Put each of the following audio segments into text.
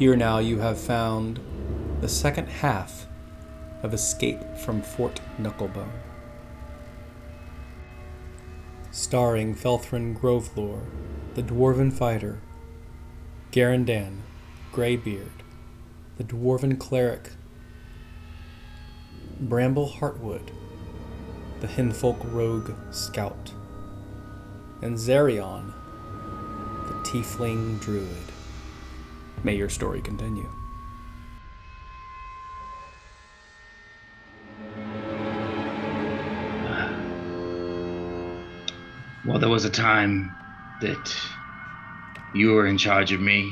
Here now you have found the second half of Escape from Fort Knucklebone. Starring Felthrin Grovelore, the Dwarven Fighter, Garandan, Greybeard, the Dwarven Cleric, Bramble Heartwood, the Hinfolk Rogue Scout, and Zarion, the Tiefling Druid. May your story continue. Well, there was a time that you were in charge of me,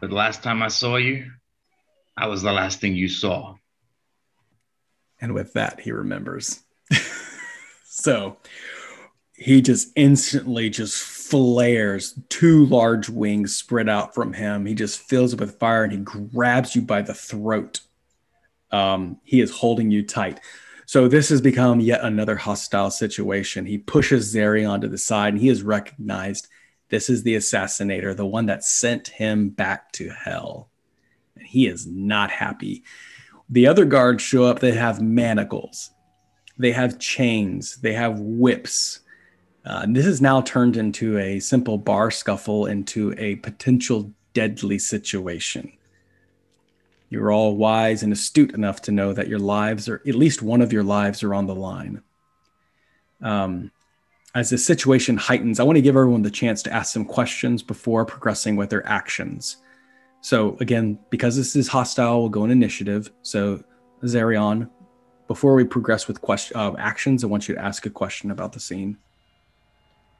but the last time I saw you, I was the last thing you saw. And with that, he remembers. so he just instantly just flares, two large wings spread out from him. He just fills it with fire and he grabs you by the throat. Um, he is holding you tight. So this has become yet another hostile situation. He pushes Zarion to the side and he has recognized this is the assassinator, the one that sent him back to hell. And he is not happy. The other guards show up, they have manacles, they have chains, they have whips. Uh, this has now turned into a simple bar scuffle into a potential deadly situation. You're all wise and astute enough to know that your lives are, at least one of your lives, are on the line. Um, as the situation heightens, I want to give everyone the chance to ask some questions before progressing with their actions. So, again, because this is hostile, we'll go in initiative. So, Zarion, before we progress with question uh, actions, I want you to ask a question about the scene.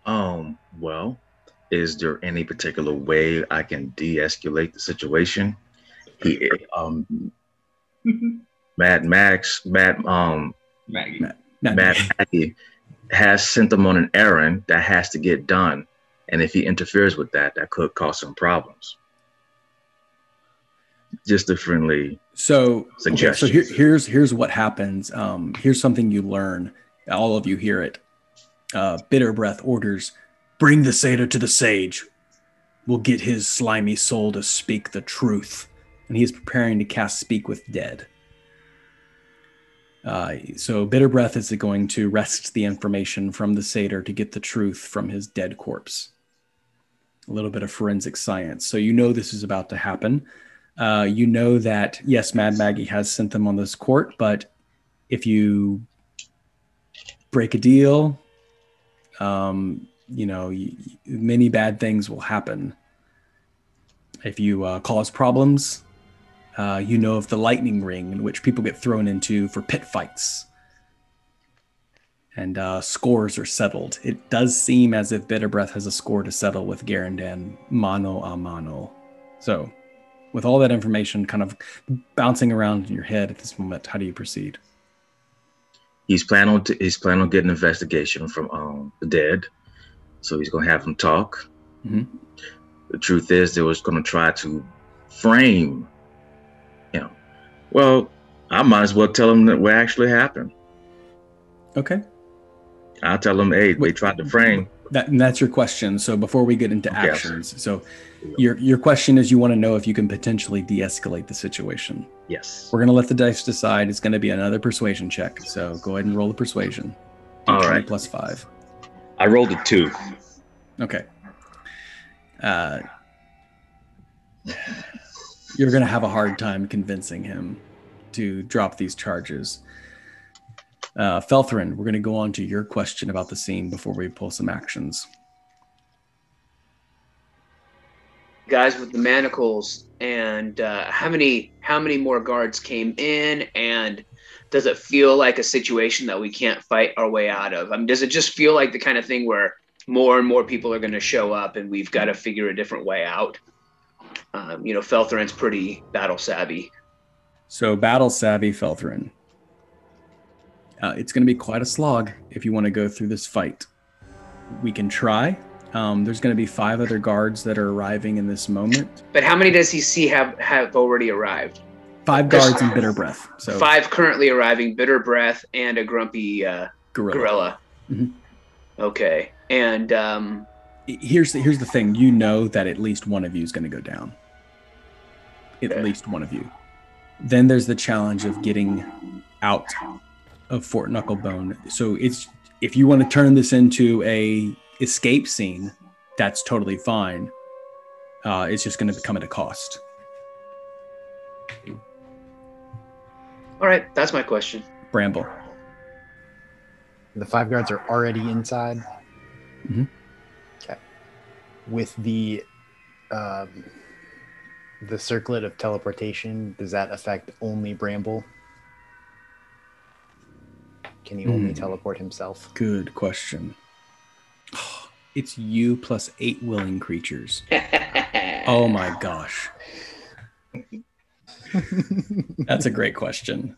Um, well, is there any particular way I can de-escalate the situation? He, um, Mad Max, Mad, um, Maggie. Matt, Matt, Mad Maggie has sent them on an errand that has to get done, and if he interferes with that, that could cause some problems. Just a friendly So, okay, so here, here's here's what happens. Um, here's something you learn. All of you hear it. Uh, Bitter Breath orders, "Bring the satyr to the sage. We'll get his slimy soul to speak the truth." And he is preparing to cast Speak with Dead. Uh, so Bitter Breath is going to wrest the information from the satyr to get the truth from his dead corpse. A little bit of forensic science. So you know this is about to happen. Uh, you know that yes, Mad Maggie has sent them on this court, but if you break a deal, um, you know, many bad things will happen. If you uh, cause problems, uh, you know of the lightning ring in which people get thrown into for pit fights. And uh, scores are settled. It does seem as if Bitter Breath has a score to settle with Garandan mano a mano. So, with all that information kind of bouncing around in your head at this moment, how do you proceed? He's planning on he's planning on getting an investigation from um, the dead. So he's gonna have them talk. Mhm. The truth is, they was gonna try to frame him. Well, I might as well tell them that what actually happened. Okay. I'll tell them, hey, they tried to frame. That, and that's your question. So before we get into Okay. actions, so your your question is you want to know if you can potentially de-escalate the situation. Yes. We're gonna let the dice decide. It's gonna be another persuasion check. So go ahead and roll the persuasion. All D20 right. Plus five. I rolled a two. Okay. Uh, you're gonna have a hard time convincing him to drop these charges. Uh, Felthrin, we're gonna go on to your question about the scene before we pull some actions. guys with the manacles and uh, how many how many more guards came in and does it feel like a situation that we can't fight our way out of i mean does it just feel like the kind of thing where more and more people are going to show up and we've got to figure a different way out um, you know felthrin's pretty battle savvy So, battle savvy Felthrin. Uh, it's going to be quite a slog if you want to go through this fight. We can try. Um, there's going to be five other guards that are arriving in this moment. but how many does he see have have already arrived Five guards and bitter breath. So five currently arriving bitter breath and a grumpy uh, gorilla. gorilla Mhm. okay and um, Here's the, here's the thing. You know that at least one of you is going to go down. at Okay. least one of you. Then there's the challenge of getting out of Fort Knucklebone. So it's if you want to turn this into a escape scene, that's totally fine. Uh, it's just going to come at a cost. All right, that's my question. Bramble. The five guards are already inside. Mhm. Okay. With the um, the circlet of teleportation, does that affect only Bramble? Can he only Hmm. teleport himself? Good question. It's you plus eight willing creatures. Oh my gosh. That's a great question.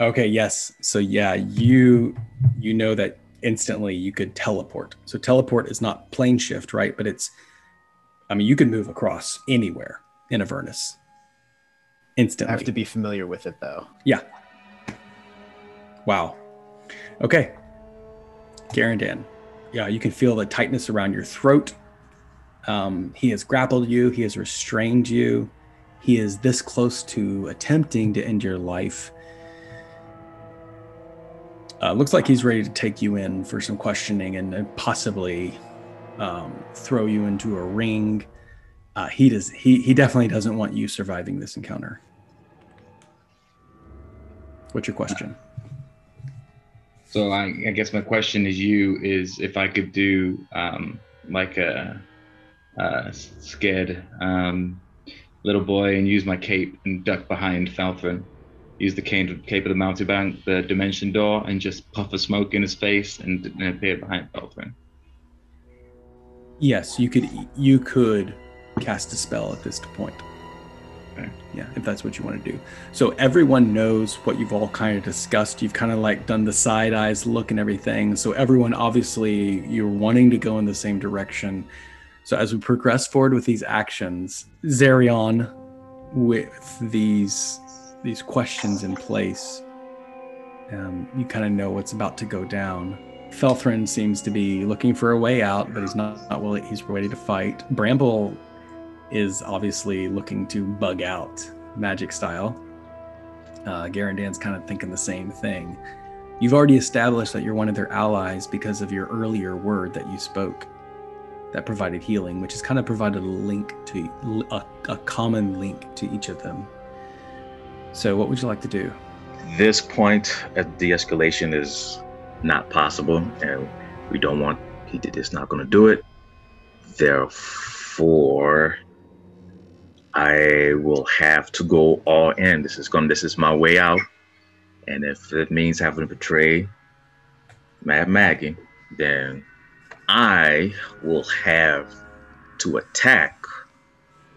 Okay, yes. So yeah, you you know that instantly you could teleport. So teleport is not plane shift, right? But it's I mean, you can move across anywhere in Avernus. Instantly. I Instantly. have to be familiar with it though. Yeah. Wow. Okay. Garandan. Yeah, you can feel the tightness around your throat. Um, he has grappled you, he has restrained you. He is this close to attempting to end your life. Uh, looks like he's ready to take you in for some questioning and, possibly um, throw you into a ring. Uh, he does. He he definitely doesn't want you surviving this encounter. What's your question? So I, I guess my question is you is if I could do um, like a, a scared um, little boy and use my cape and duck behind Felthrin, use the cape, cape of the mountebank, the dimension door, and just puff a smoke in his face and, and appear behind Felthrin. Yes, you could. You could cast a spell at this point. Okay. Yeah, if that's what you want to do. So everyone knows what you've all kind of discussed. You've kind of like done the side eyes look and everything. So everyone obviously you're wanting to go in the same direction. So as we progress forward with these actions, Zarion, with these these questions in place, um, you kind of know what's about to go down. Felthrin seems to be looking for a way out, but he's not, not willing. He's ready to fight. Bramble is obviously looking to bug out, magic style. Uh, Garandan's kind of thinking the same thing. You've already established that you're one of their allies because of your earlier word that you spoke that provided healing, which has kind of provided a link to a, a common link to each of them. So, what would you like to do? This point at de-escalation is not possible, and we don't want. He did. It's not going to do it. Therefore, I will have to go all in. This is going. This is my way out, and if it means having to betray Mad Maggie, then I will have to attack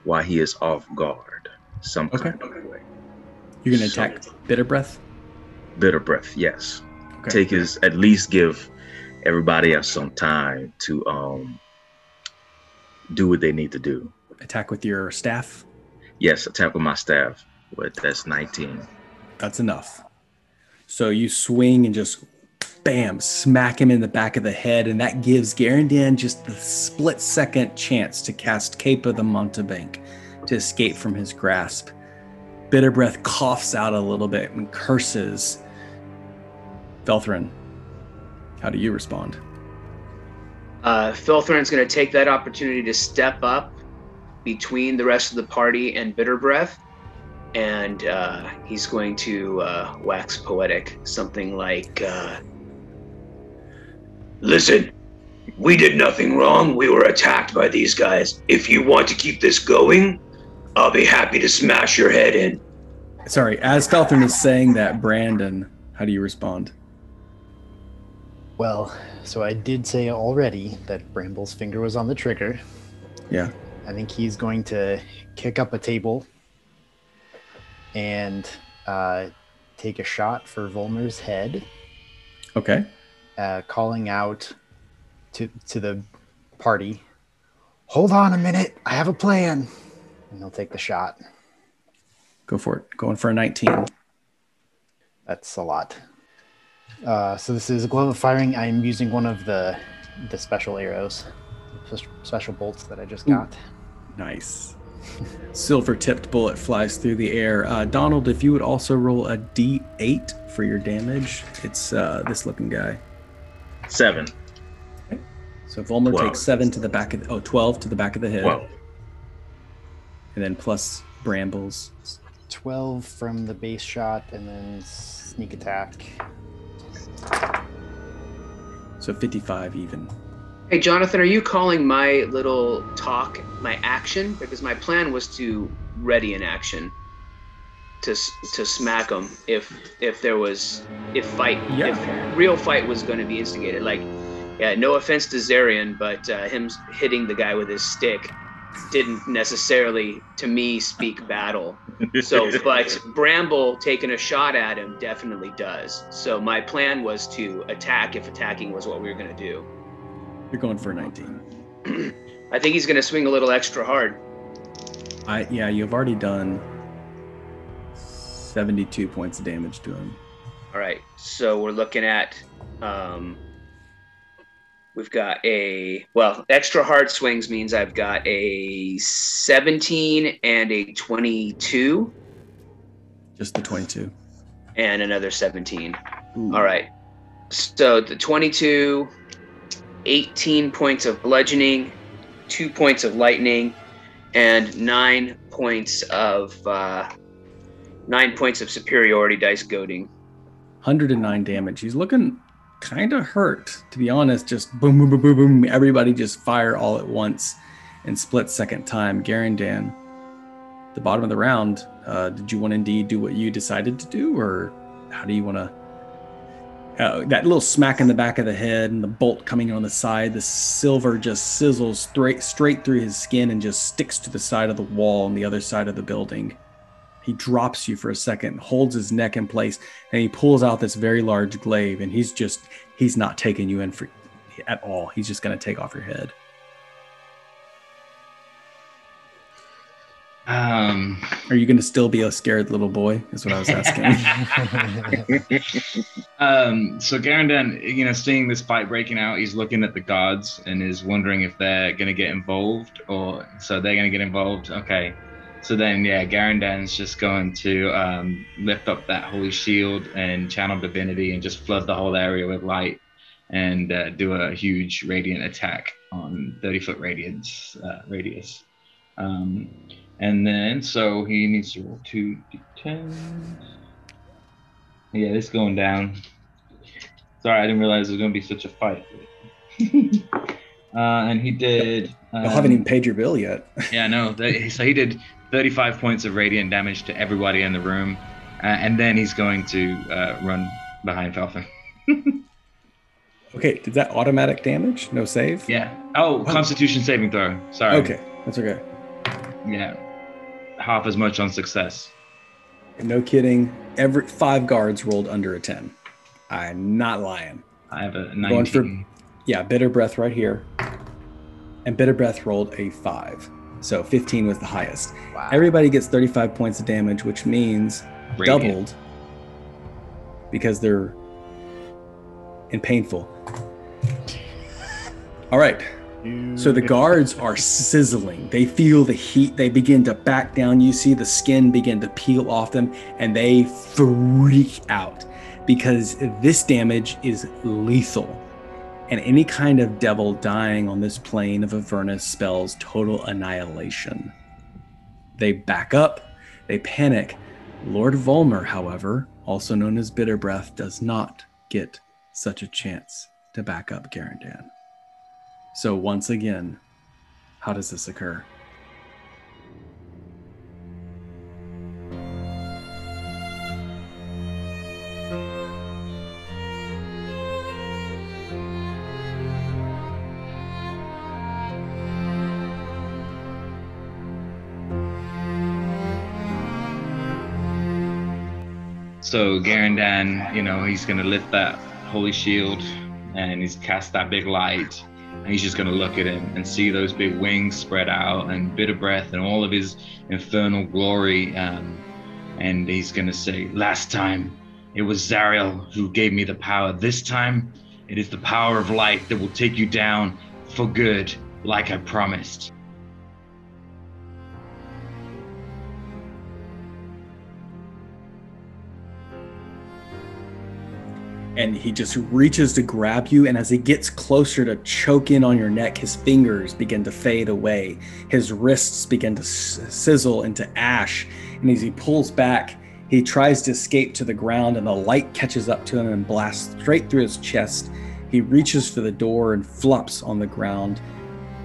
while he is off guard. Some Okay. kind of way. You're going to attack Bitter Breath? Bitter breath, yes. Okay. Take his at least give everybody else some time to um do what they need to do. Attack with your staff? Yes, attack with my staff. But that's 19. That's enough. So you swing and just bam, smack him in the back of the head, and that gives Garandan just the split second chance to cast Cape of the Mountebank to escape from his grasp. Bitter Breath coughs out a little bit and curses. Felthrin, how do you respond? Uh, Felthrin's going to take that opportunity to step up between the rest of the party and Bitter Breath, and uh, he's going to uh, wax poetic, something like, uh, "Listen, we did nothing wrong. We were attacked by these guys. If you want to keep this going, I'll be happy to smash your head in." Sorry, as Felthrin is saying that, Brandon, how do you respond? Well, so I did say already that Bramble's finger was on the trigger. Yeah. I think he's going to kick up a table and uh, take a shot for Volmer's head, Okay. uh, calling out to to the party, "Hold on a minute, I have a plan." And he'll take the shot. Go for it. Going for a 19. That's a lot. Uh, so this is a glove of firing. I'm using one of the the special arrows, special bolts that I just Ooh. Got. Nice. Silver tipped bullet flies through the air. Uh, Donald, if you would also roll a d8 for your damage, it's uh, this looking guy. Seven. So Volmer Twelve. takes seven to the back of the, oh, 12 to the back of the head. Well, And then plus brambles. 12 from the base shot and then sneak attack. So 55 even. Hey, Jonathan, are you calling my little talk my action? Because my plan was to ready an action to to smack him if if there was if fight Yeah. if real fight was going to be instigated. Like, yeah, no offense to Zarion, but uh, him hitting the guy with his stick didn't necessarily, to me, speak battle. So, but Bramble taking a shot at him definitely does. So my plan was to attack if attacking was what we were going to do. You're going for a 19. I think he's going to swing a little extra hard. I yeah, you've already done 72 points of damage to him. All right, so we're looking at, um, we've got a well, extra hard swings means I've got a 17 and a 22 Just the 22. and another 17. Ooh. All right, so the 22, 18 points of bludgeoning, two points of lightning, and nine points of uh, nine points of superiority dice goading. 109 damage. He's looking kind of hurt, to be honest. Just boom, boom, boom, boom, boom. Everybody just fire all at once and split second time. Garandan, the bottom of the round, uh, did you want to indeed do what you decided to do, or how do you want to? Uh, that little smack in the back of the head and the bolt coming on the side, the silver just sizzles straight straight through his skin and just sticks to the side of the wall on the other side of the building. He drops you for a second, holds his neck in place, and he pulls out this very large glaive and he's just he's not taking you in for at all he's just going to take off your head Um, are you going to still be a scared little boy is what i was asking um, so Garandan, you know, seeing this fight breaking out, he's looking at the gods and is wondering if they're gonna get involved or so they're gonna get involved. Okay. So then, yeah, Garandan's just going to um, lift up that holy shield and channel divinity and just flood the whole area with light and uh, do a huge radiant attack on 30 foot radiance uh, radius. Um, and then, so he needs to roll two d10s. Yeah, this is going down. Sorry, I didn't realize it was going to be such a fight. uh, and he did. Um, i haven't even paid your bill yet yeah, no. So he did 35 points of radiant damage to everybody in the room, uh, and then he's going to uh, run behind Falcon. okay did that automatic damage no save Yeah. Oh, Constitution saving throw. Sorry. okay that's okay Yeah. Half as much on success. no kidding every five guards rolled under a 10 i'm not lying I have a Going for- 19. yeah bitter breath right here and bitter breath rolled a 5 so 15 was the highest Wow. everybody gets 35 points of damage which means Radiant. doubled because they're in painful. All right. So the guards are sizzling. They feel the heat. They begin to back down. You see the skin begin to peel off them and they freak out because this damage is lethal. And any kind of devil dying on this plane of Avernus spells total annihilation. They back up, they panic. Lord Volmer, however, also known as Bitter Breath, does not get such a chance to back up Garandan. So once again, how does this occur? So Garandan, you know, he's gonna lift that holy shield and he's cast that big light. He's just gonna look at him and see those big wings spread out and bitter breath and all of his infernal glory. Um, and he's gonna say, "Last time, it was Zariel who gave me the power. This time, it is the power of light that will take you down for good, like I promised." And he just reaches to grab you. And as he gets closer to choke in on your neck, his fingers begin to fade away. His wrists begin to sizzle into ash. And as he pulls back, he tries to escape to the ground, and the light catches up to him and blasts straight through his chest. He reaches for the door and flops on the ground,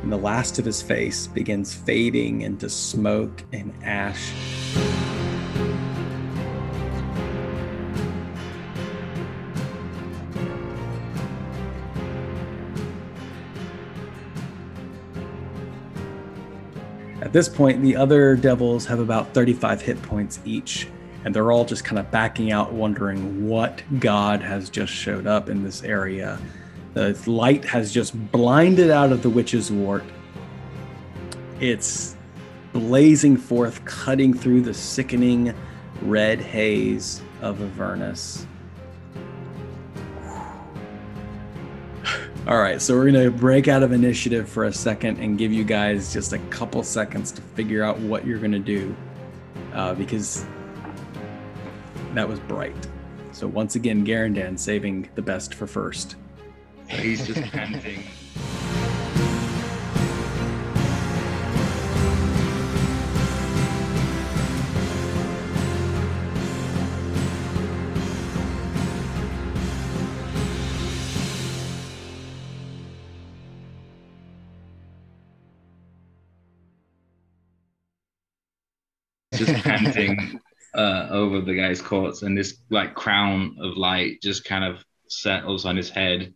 and the last of his face begins fading into smoke and ash. At this point, the other devils have about 35 hit points each, and they're all just kind of backing out, wondering what god has just showed up in this area. The light has just blinded out of the witch's wart. It's blazing forth, cutting through the sickening red haze of Avernus. All right, so we're gonna break out of initiative for a second and give you guys just a couple seconds to figure out what you're gonna do, uh, because that was bright. So once again, Garandan saving the best for first. He's just panting. Just panting uh, over the guy's corpse, and this like crown of light just kind of settles on his head,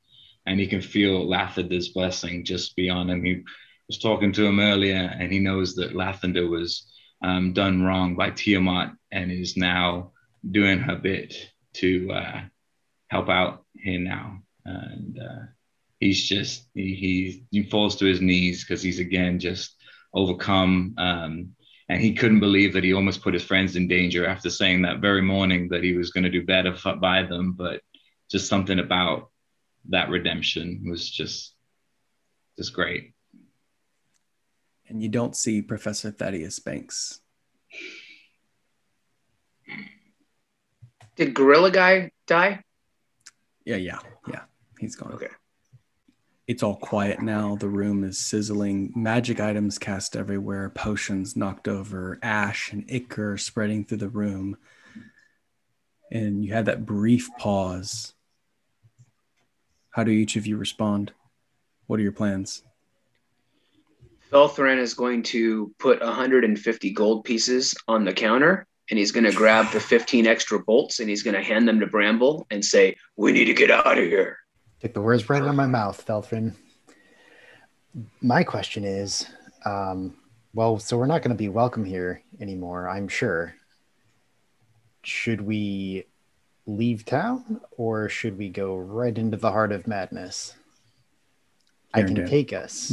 and he can feel Lathander's blessing just beyond him. He was talking to him earlier, and he knows that Lathander was um, done wrong by Tiamat, and is now doing her bit to uh, help out here now, and uh, he's just he, he he falls to his knees because he's again just overcome. Um, and he couldn't believe that he almost put his friends in danger after saying that very morning that he was going to do better f- by them but just something about that redemption was just just great And you don't see Professor Thaddeus Banks. Did Gorilla Guy die? Yeah, yeah, yeah. He's gone. Okay. It's all quiet now. The room is sizzling. Magic items cast everywhere, potions knocked over, ash and ichor spreading through the room. And you had that brief pause. How do each of you respond? What are your plans? Felthrin is going to put 150 gold pieces on the counter and he's going to grab the 15 extra bolts and he's going to hand them to Bramble and say, We need to get out of here. Took the words right out of my mouth, Felthrin. My question is, um, well, so we're not going to be welcome here anymore, I'm sure. Should we leave town or should we go right into the heart of madness? I can Aaron, take us.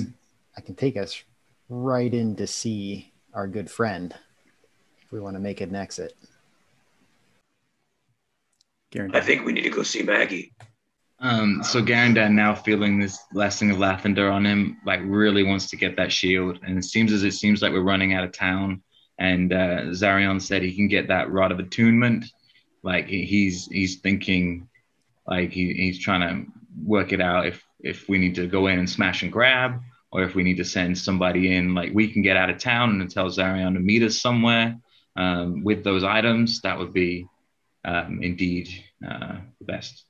I can take us right in to see our good friend if we want to make an exit. Guaranteed. I think we need to go see Maggie. Um so Garandan now feeling this blessing of Lathander on him like really wants to get that shield. And it seems as it seems like we're running out of town. And uh Zarion said he can get that rod of attunement. Like he's he's thinking like he, he's trying to work it out if if we need to go in and smash and grab or if we need to send somebody in. Like we can get out of town and tell Zarion to meet us somewhere um, with those items. That would be um, indeed uh, the best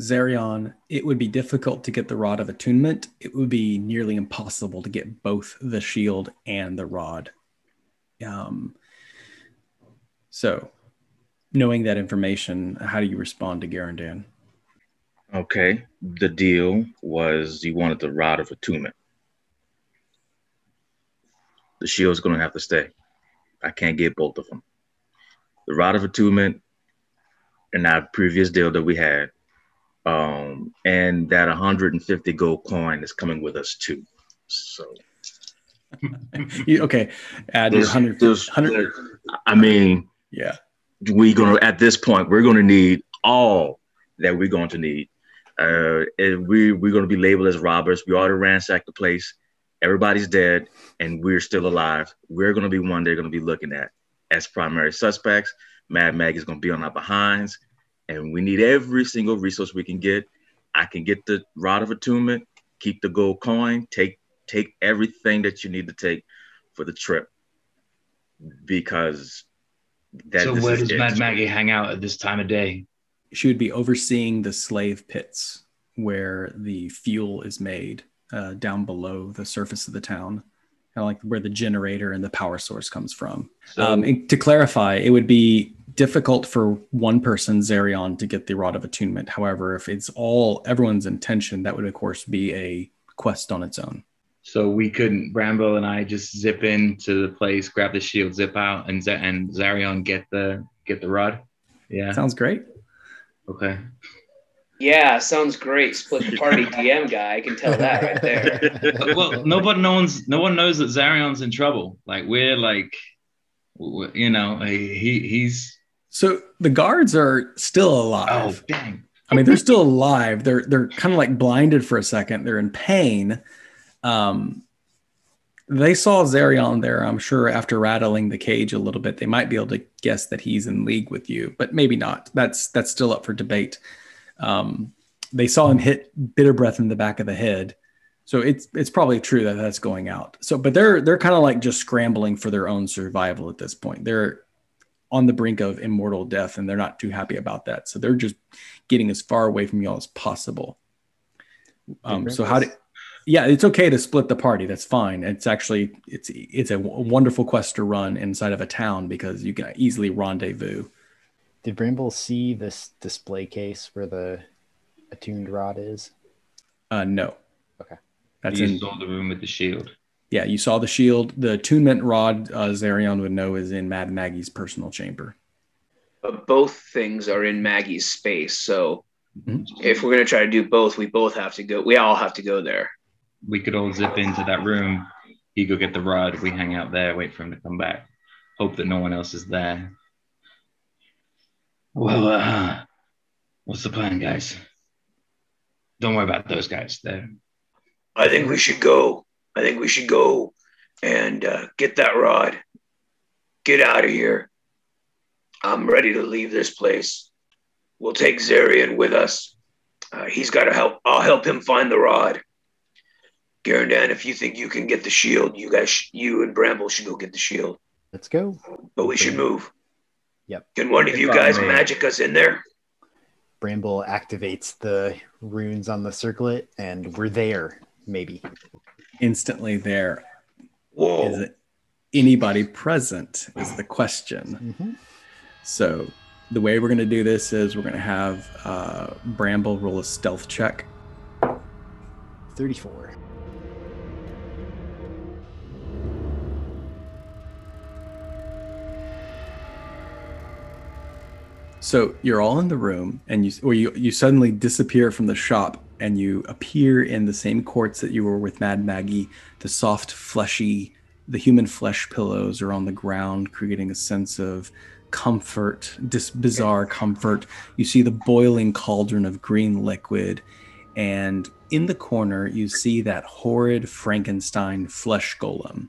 Zarion, it would be difficult to get the rod of attunement. It would be nearly impossible to get both the shield and the rod. Um, so, knowing that information, how do you respond to Garandan? Okay. The deal was you wanted the rod of attunement. The shield's going to have to stay. I can't get both of them. The rod of attunement and that previous deal that we had, um, and that 150 gold coin is coming with us too. So You, okay, add your there's, 100, there's, 100 I mean, yeah. we gonna at this point we're gonna need all that we're going to need. Uh, and we we're gonna be labeled as robbers. We already ransacked the place. Everybody's dead, and we're still alive. We're gonna be one they're gonna be looking at as primary suspects. Mad Mag is gonna be on our behinds, and we need every single resource we can get. I can get the rod of attunement, keep the gold coin, take take everything that you need to take for the trip because that so where does it. Mad Maggie hang out at this time of day? She would be overseeing the slave pits where the fuel is made uh, down below the surface of the town, kind of like where the generator and the power source comes from. So, Um, to clarify, it would be difficult for one person, Zarion, to get the Rod of Attunement. However, if it's all everyone's intention, that would of course be a quest on its own. so we couldn't Bramble and I just zip into the place, grab the shield, zip out, and Z- and Zarion get the get the rod. Yeah. Sounds great. Okay. Yeah, sounds great. Split the party DM guy. I can tell that right there. well, nobody, no one's, no one knows that Zarion's in trouble. Like we're like, w- you know, he he's. So the guards are still alive. Oh dang! I mean, they're still alive. They're they're kind of like blinded for a second. They're in pain. Um, they saw Zarion there. I'm sure after rattling the cage a little bit, they might be able to guess that he's in league with you, but maybe not. That's that's still up for debate. Um, they saw him hit bitter breath in the back of the head, so it's it's probably true that that's going out. So, but they're they're kind of like just scrambling for their own survival at this point. They're on the brink of immortal death, and they're not too happy about that. So they're just getting as far away from y'all as possible. Um, so how do? Yeah, it's okay to split the party. That's fine. It's actually it's it's a wonderful quest to run inside of a town because you can easily rendezvous. Did Bramble see this display case where the attuned rod is? Uh, no. Okay. That's you in. saw the room with the shield. Yeah, you saw the shield. The attunement rod. Uh, Zarion would know is in Mad Maggie's personal chamber. But both things are in Maggie's space. So Mhm. if we're gonna try to do both, we both have to go. We all have to go there. We could all zip into that room. He go get the rod. We hang out there, wait for him to come back. Hope that no one else is there. Well, uh, what's the plan, guys? Don't worry about those guys. They're I think we should go. I think we should go and uh, get that rod. Get out of here. I'm ready to leave this place. We'll take Zarion with us. Uh, he's got to help. I'll help him find the rod. Garandan, if you think you can get the shield, you guys, sh- you and Bramble should go get the shield. Let's go. But we should move. Yep. Can one of you guys may. magic us in there? Bramble activates the runes on the circlet, and we're there. Maybe. Instantly there. Whoa. Is it anybody present? Is the question. hmm So the way we're going to do this is we're going to have uh, Bramble roll a stealth check. Thirty-four. So you're all in the room, and you or you you suddenly disappear from the shop, and you appear in the same courts that you were with Mad Maggie. The soft, fleshy, the human flesh pillows are on the ground, creating a sense of comfort, this bizarre comfort. You see the boiling cauldron of green liquid, and in the corner you see that horrid Frankenstein flesh golem.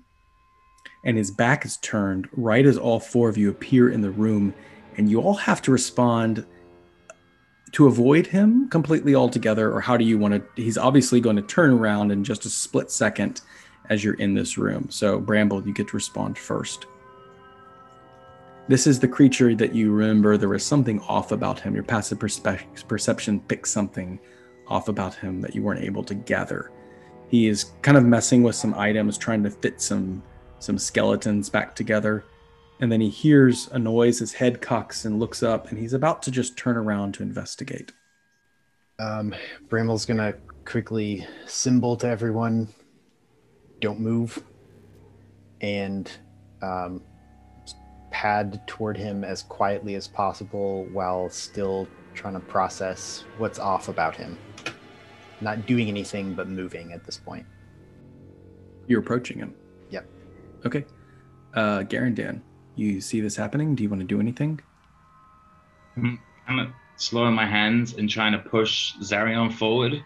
And his back is turned right as all four of you appear in the room and you all have to respond to avoid him completely altogether or how do you want to he's obviously going to turn around in just a split second as you're in this room. So bramble you get to respond first. This is the creature that you remember there was something off about him. Your passive perspe- perception picked something off about him that you weren't able to gather. He is kind of messing with some items trying to fit some some skeletons back together and then he hears a noise his head cocks and looks up and he's about to just turn around to investigate Um, Bramble's gonna quickly symbol to everyone, "Don't move," and um, pad toward him as quietly as possible while still trying to process what's off about him. Not doing anything but moving at this point. you're approaching him Yep. okay uh Garandan, you see this happening do you want to do anything I'm slowing my hands and trying to push Zarion forward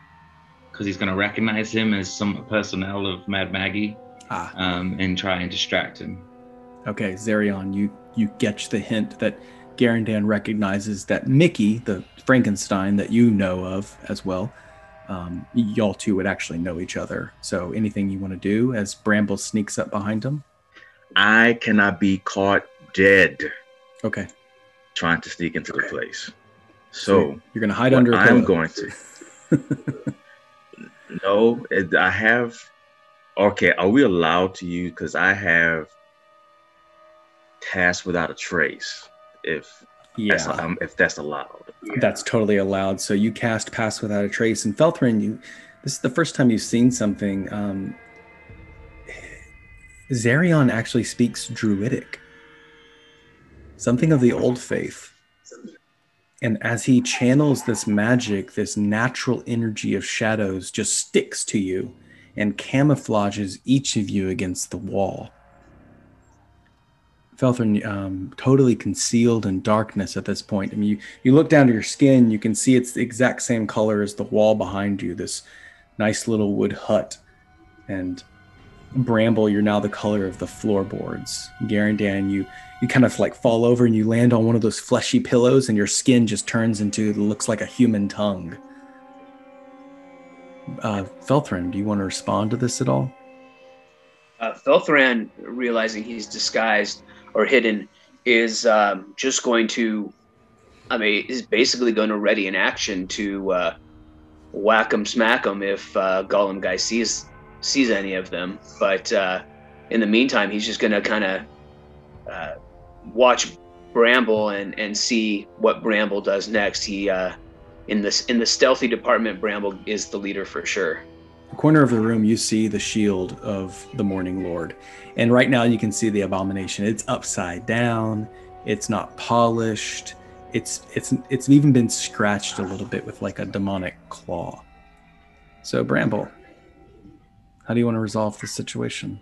because he's going to recognize him as some personnel of Mad Maggie ah um, and try and distract him. okay zarion you you get the hint that Garandan recognizes that Mickey, the Frankenstein that you know of as well, um, y'all two would actually know each other. So anything you want to do as Bramble sneaks up behind him? I cannot be caught dead Okay. trying to sneak into the place. So you're gonna hide what under I'm going to. no, I have. Okay, are we allowed to use? Because I have task without a trace. If that's, yeah, um, if that's allowed. that's totally allowed. So you cast Pass Without a Trace, and Felthrin, you. This is the first time you've seen something. Um, Zarion actually speaks Druidic, something of the old faith. And as he channels this magic, this natural energy of shadows just sticks to you and camouflages each of you against the wall. Felthrin, um, totally concealed in darkness at this point. I mean, you, you look down to your skin, you can see it's the exact same color as the wall behind you, this nice little wood hut. And Bramble, you're now the color of the floorboards. Garandan, you you kind of like fall over and you land on one of those fleshy pillows, and your skin just turns into looks like a human tongue. Uh, Felthrin, do you want to respond to this at all? Uh, Felthrin, realizing he's disguised or hidden, is um, just going to, I mean, is basically going to ready an action to uh, whack him, smack him if uh, golem guy sees sees any of them. But uh, in the meantime, he's just going to kind of uh, watch Bramble and and see what Bramble does next. He uh, in this in the stealthy department, Bramble is the leader for sure. the corner of the room you see the shield of the morning lord and right now you can see the abomination it's upside down it's not polished it's it's it's even been scratched a little bit with like a demonic claw so bramble how do you want to resolve this situation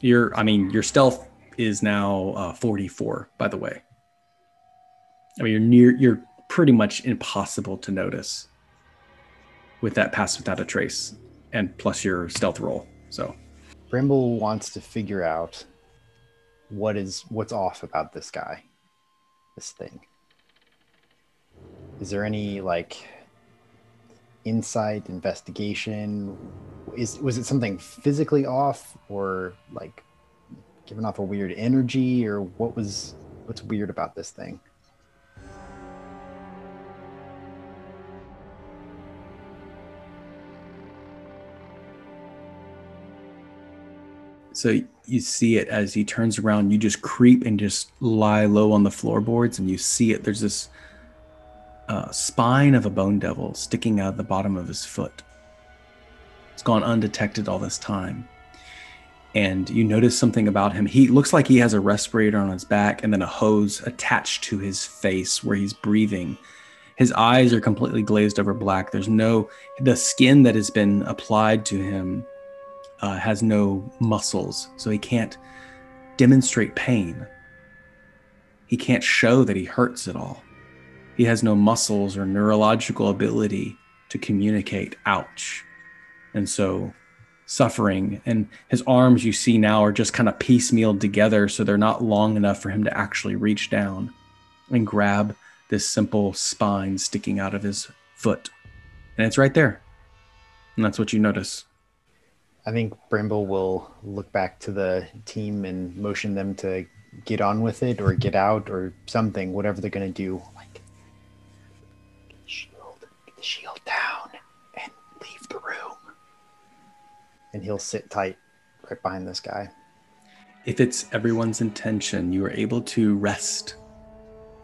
your i mean your stealth is now uh, 44 by the way i mean you're near you're pretty much impossible to notice with that pass without a trace and plus your stealth roll. So Bramble wants to figure out what is what's off about this guy, this thing. Is there any like insight investigation? Is was it something physically off or like giving off a weird energy or what was what's weird about this thing? so you see it as he turns around, you just creep and just lie low on the floorboards and you see it. There's this uh, spine of a bone devil sticking out the bottom of his foot. It's gone undetected all this time. And you notice something about him. He looks like he has a respirator on his back and then a hose attached to his face where he's breathing. His eyes are completely glazed over black. There's no, the skin that has been applied to him uh, has no muscles, so he can't demonstrate pain. He can't show that he hurts at all. He has no muscles or neurological ability to communicate, ouch. And so, suffering, and his arms you see now are just kind of piecemealed together, so they're not long enough for him to actually reach down and grab this simple spine sticking out of his foot. And it's right there. And that's what you notice. I think Bramble will look back to the team and motion them to get on with it or get out or something, whatever they're gonna do. Like get the shield, get the shield down and leave the room. And he'll sit tight right behind this guy. if it's everyone's intention, you are able to rest,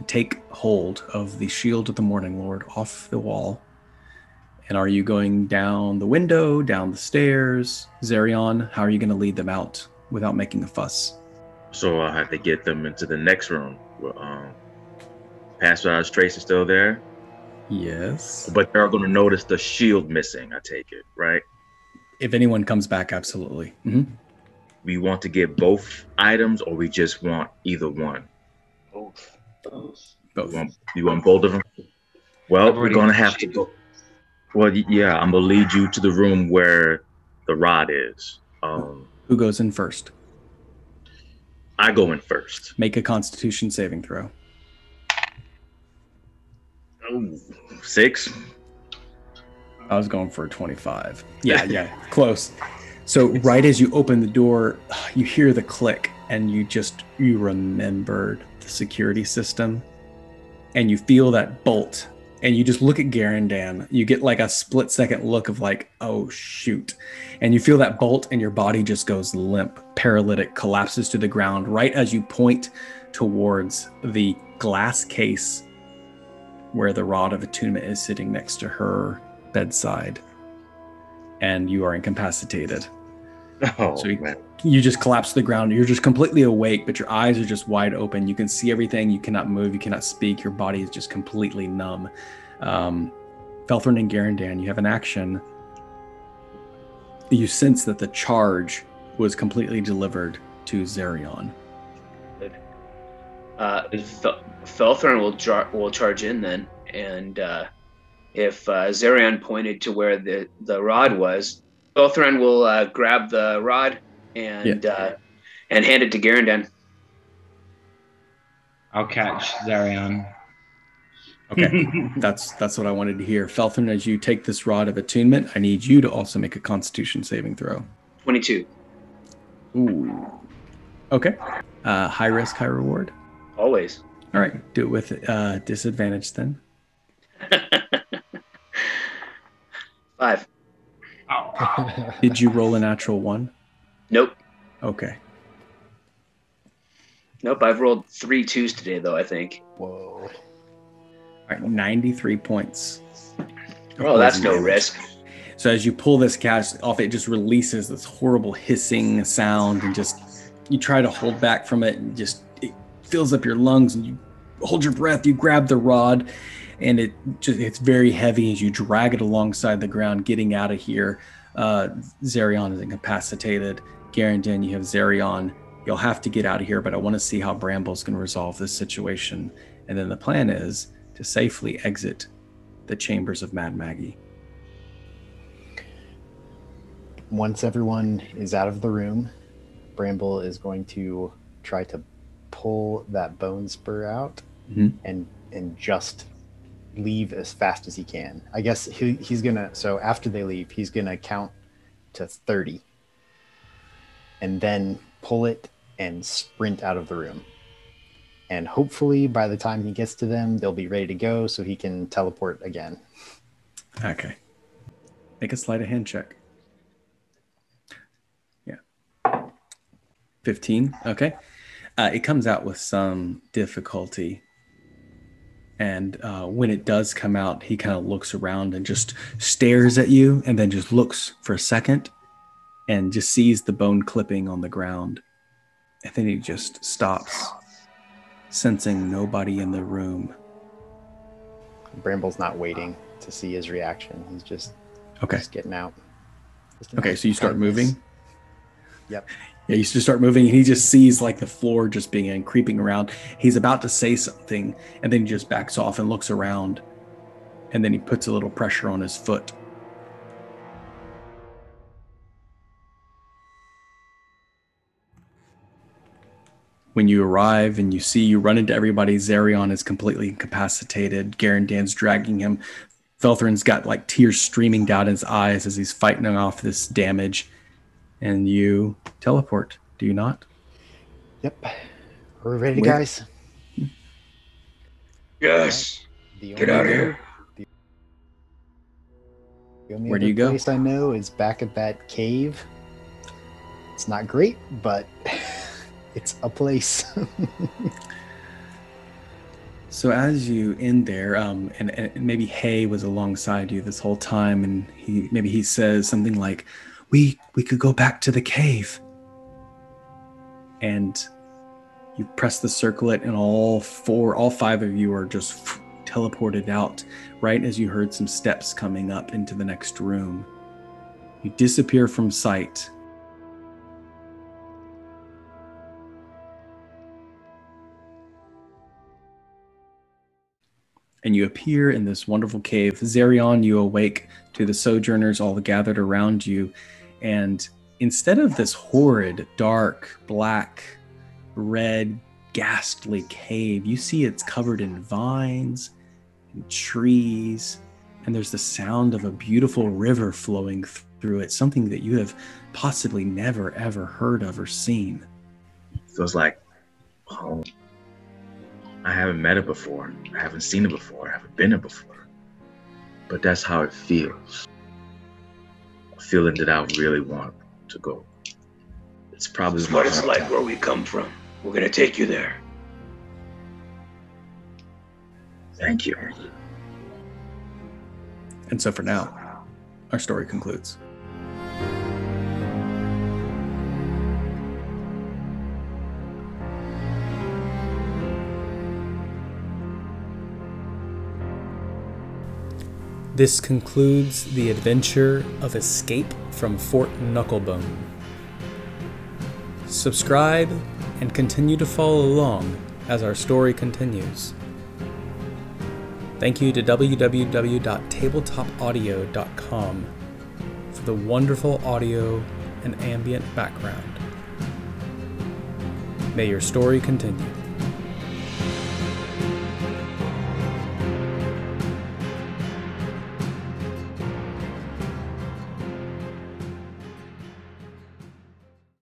take hold of the shield of the Morning Lord off the wall. And are you going down the window, down the stairs? Zarion, how are you going to lead them out without making a fuss? So I have to get them into the next room. Well, Um, Pass without trace is still there, Yes. but they're going to notice the shield missing. I take it, right? If anyone comes back, absolutely. Mhm. We want to get both items, or we just want either one. Both. Both. Both. You want, you want both of them? Well, we're going to have to go. Well, yeah, I'm gonna lead you to the room where the rod is. Um, Who goes in first? I go in first. Make a Constitution saving throw. Ooh, six. I was going for 25. Yeah, yeah, close. So right as you open the door, you hear the click and you just you remembered the security system and you feel that bolt and you just look at Garandan. You get like a split second look of like, oh shoot. And you feel that bolt and your body just goes limp, paralytic, collapses to the ground right as you point towards the glass case where the rod of attunement is sitting next to her bedside. And you are incapacitated. Oh So you- man. You just collapse to the ground. You're just completely awake, but your eyes are just wide open. You can see everything. You cannot move. You cannot speak. Your body is just completely numb. Um, Felthrin and Garandan, you have an action. You sense that the charge was completely delivered to Zarion. Uh, Fel- Felthrin will jar- will charge in then, and uh, if uh, Zarion pointed to where the the rod was, Felthrin will uh, grab the rod and uh, and hand it to Garandan. I'll catch Zarion. Okay, that's that's what I wanted to hear. Felthrin, as you take this rod of attunement, I need you to also make a Constitution saving throw. Twenty two. Ooh. Okay. Uh, high risk, high reward. Always. All right, do it with uh, disadvantage then. Five. Did you roll a natural one? Nope. Okay. Nope. I've rolled three twos today, though. I think. Whoa. All right, 93 points. of Oh, that's no damage. risk. So as you pull this cast off, it just releases this horrible hissing sound, and just you try to hold back from it, and just it fills up your lungs, and you hold your breath. You grab the rod, and it just it's very heavy as you drag it alongside the ground, getting out of here. Uh, Zarion is incapacitated. Garandan, you have Zarion. You'll have to get out of here, but I want to see how Bramble's going to resolve this situation. And then the plan is to safely exit the chambers of Mad Maggie. Once everyone is out of the room, Bramble is going to try to pull that bone spur out Mhm. and and just leave as fast as he can. I guess he, he's gonna. So after they leave, he's gonna count to thirty, and then pull it and sprint out of the room. And hopefully, by the time he gets to them, they'll be ready to go, so he can teleport again. Okay. Make a sleight of hand check. Yeah. 15. Okay. Uh, it comes out with some difficulty. And uh, when it does come out, he kind of looks around and just stares at you and then just looks for a second and just sees the bone clipping on the ground. And then he just stops, sensing nobody in the room. Bramble's not waiting to see his reaction. He's just Okay. just getting out. Just Okay, so you start moving. Yep. Yeah, you just start moving, and he just sees like the floor just being and creeping around. He's about to say something, and then he just backs off and looks around, and then he puts a little pressure on his foot. When you arrive and you see you run into everybody, Zarion is completely incapacitated. Garandan's dragging him. Felthrin's got like tears streaming down his eyes as he's fighting off this damage. And you teleport, do you not? Yep. Are we ready, Where- guys? Yes. The Get out of here. The only Where do other you go? place I know is back at that cave. It's not great, but it's a place. So as you in there, um, and, and maybe Hay was alongside you this whole time, and he maybe he says something like, "We we could go back to the cave." And you press the circlet, and all four, all five of you are just teleported out right as you heard some steps coming up into the next room. You disappear from sight. and you appear in this wonderful cave. Zarion, you awake to the sojourners all gathered around you, and instead of this horrid, dark, black red, ghastly cave. You see it's covered in vines and trees, and there's the sound of a beautiful river flowing through it, something that you have possibly never ever heard of or seen. It feels like home. I haven't met it before. I haven't seen it before. I haven't been it before. But that's how it feels. A feeling that I really want to go. It's probably It's what it's like hometown. where we come from. We're gonna take you there. Thank you. And so for now, our story concludes. This concludes the adventure of Escape from Fort Knucklebone. Subscribe and continue to follow along as our story continues. Thank you to www.tabletopaudio.com for the wonderful audio and ambient background. May your story continue.